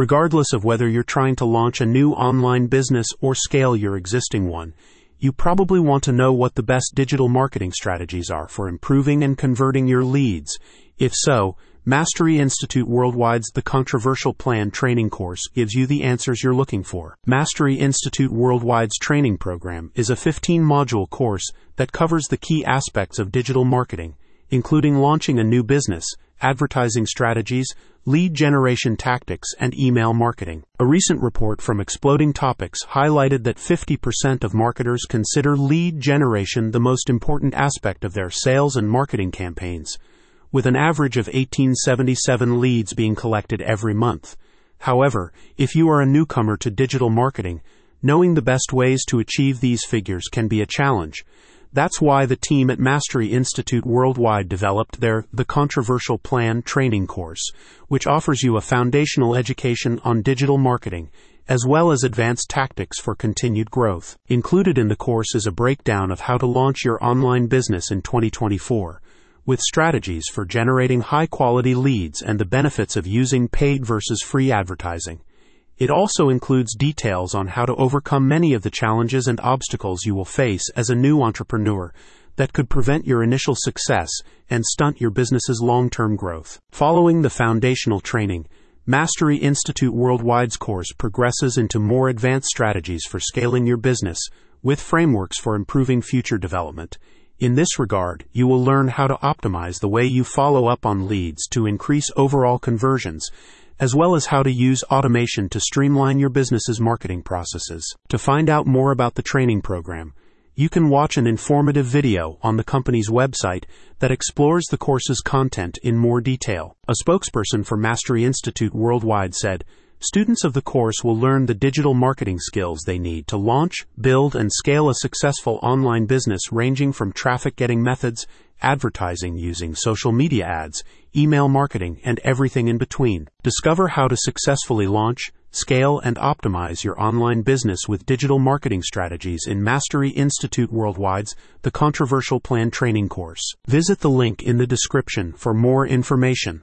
Regardless of whether you're trying to launch a new online business or scale your existing one, you probably want to know what the best digital marketing strategies are for improving and converting your leads. If so, Mastery Institute Worldwide's The Controversial Plan training course gives you the answers you're looking for. Mastery Institute Worldwide's training program is a 15 module course that covers the key aspects of digital marketing, including launching a new business, advertising strategies, lead generation tactics, and email marketing. A recent report from Exploding Topics highlighted that 50% of marketers consider lead generation the most important aspect of their sales and marketing campaigns, with an average of 1877 leads being collected every month. However, if you are a newcomer to digital marketing, knowing the best ways to achieve these figures can be a challenge. That's why the team at Mastery Institute Worldwide developed their The Controversial Plan training course, which offers you a foundational education on digital marketing, as well as advanced tactics for continued growth. Included in the course is a breakdown of how to launch your online business in 2024, with strategies for generating high quality leads and the benefits of using paid versus free advertising. It also includes details on how to overcome many of the challenges and obstacles you will face as a new entrepreneur that could prevent your initial success and stunt your business's long term growth. Following the foundational training, Mastery Institute Worldwide's course progresses into more advanced strategies for scaling your business with frameworks for improving future development. In this regard, you will learn how to optimize the way you follow up on leads to increase overall conversions as well as how to use automation to streamline your business's marketing processes. To find out more about the training program, you can watch an informative video on the company's website that explores the course's content in more detail. A spokesperson for Mastery Institute Worldwide said, Students of the course will learn the digital marketing skills they need to launch, build, and scale a successful online business ranging from traffic getting methods, advertising using social media ads, email marketing, and everything in between. Discover how to successfully launch, scale, and optimize your online business with digital marketing strategies in Mastery Institute Worldwide's The Controversial Plan training course. Visit the link in the description for more information.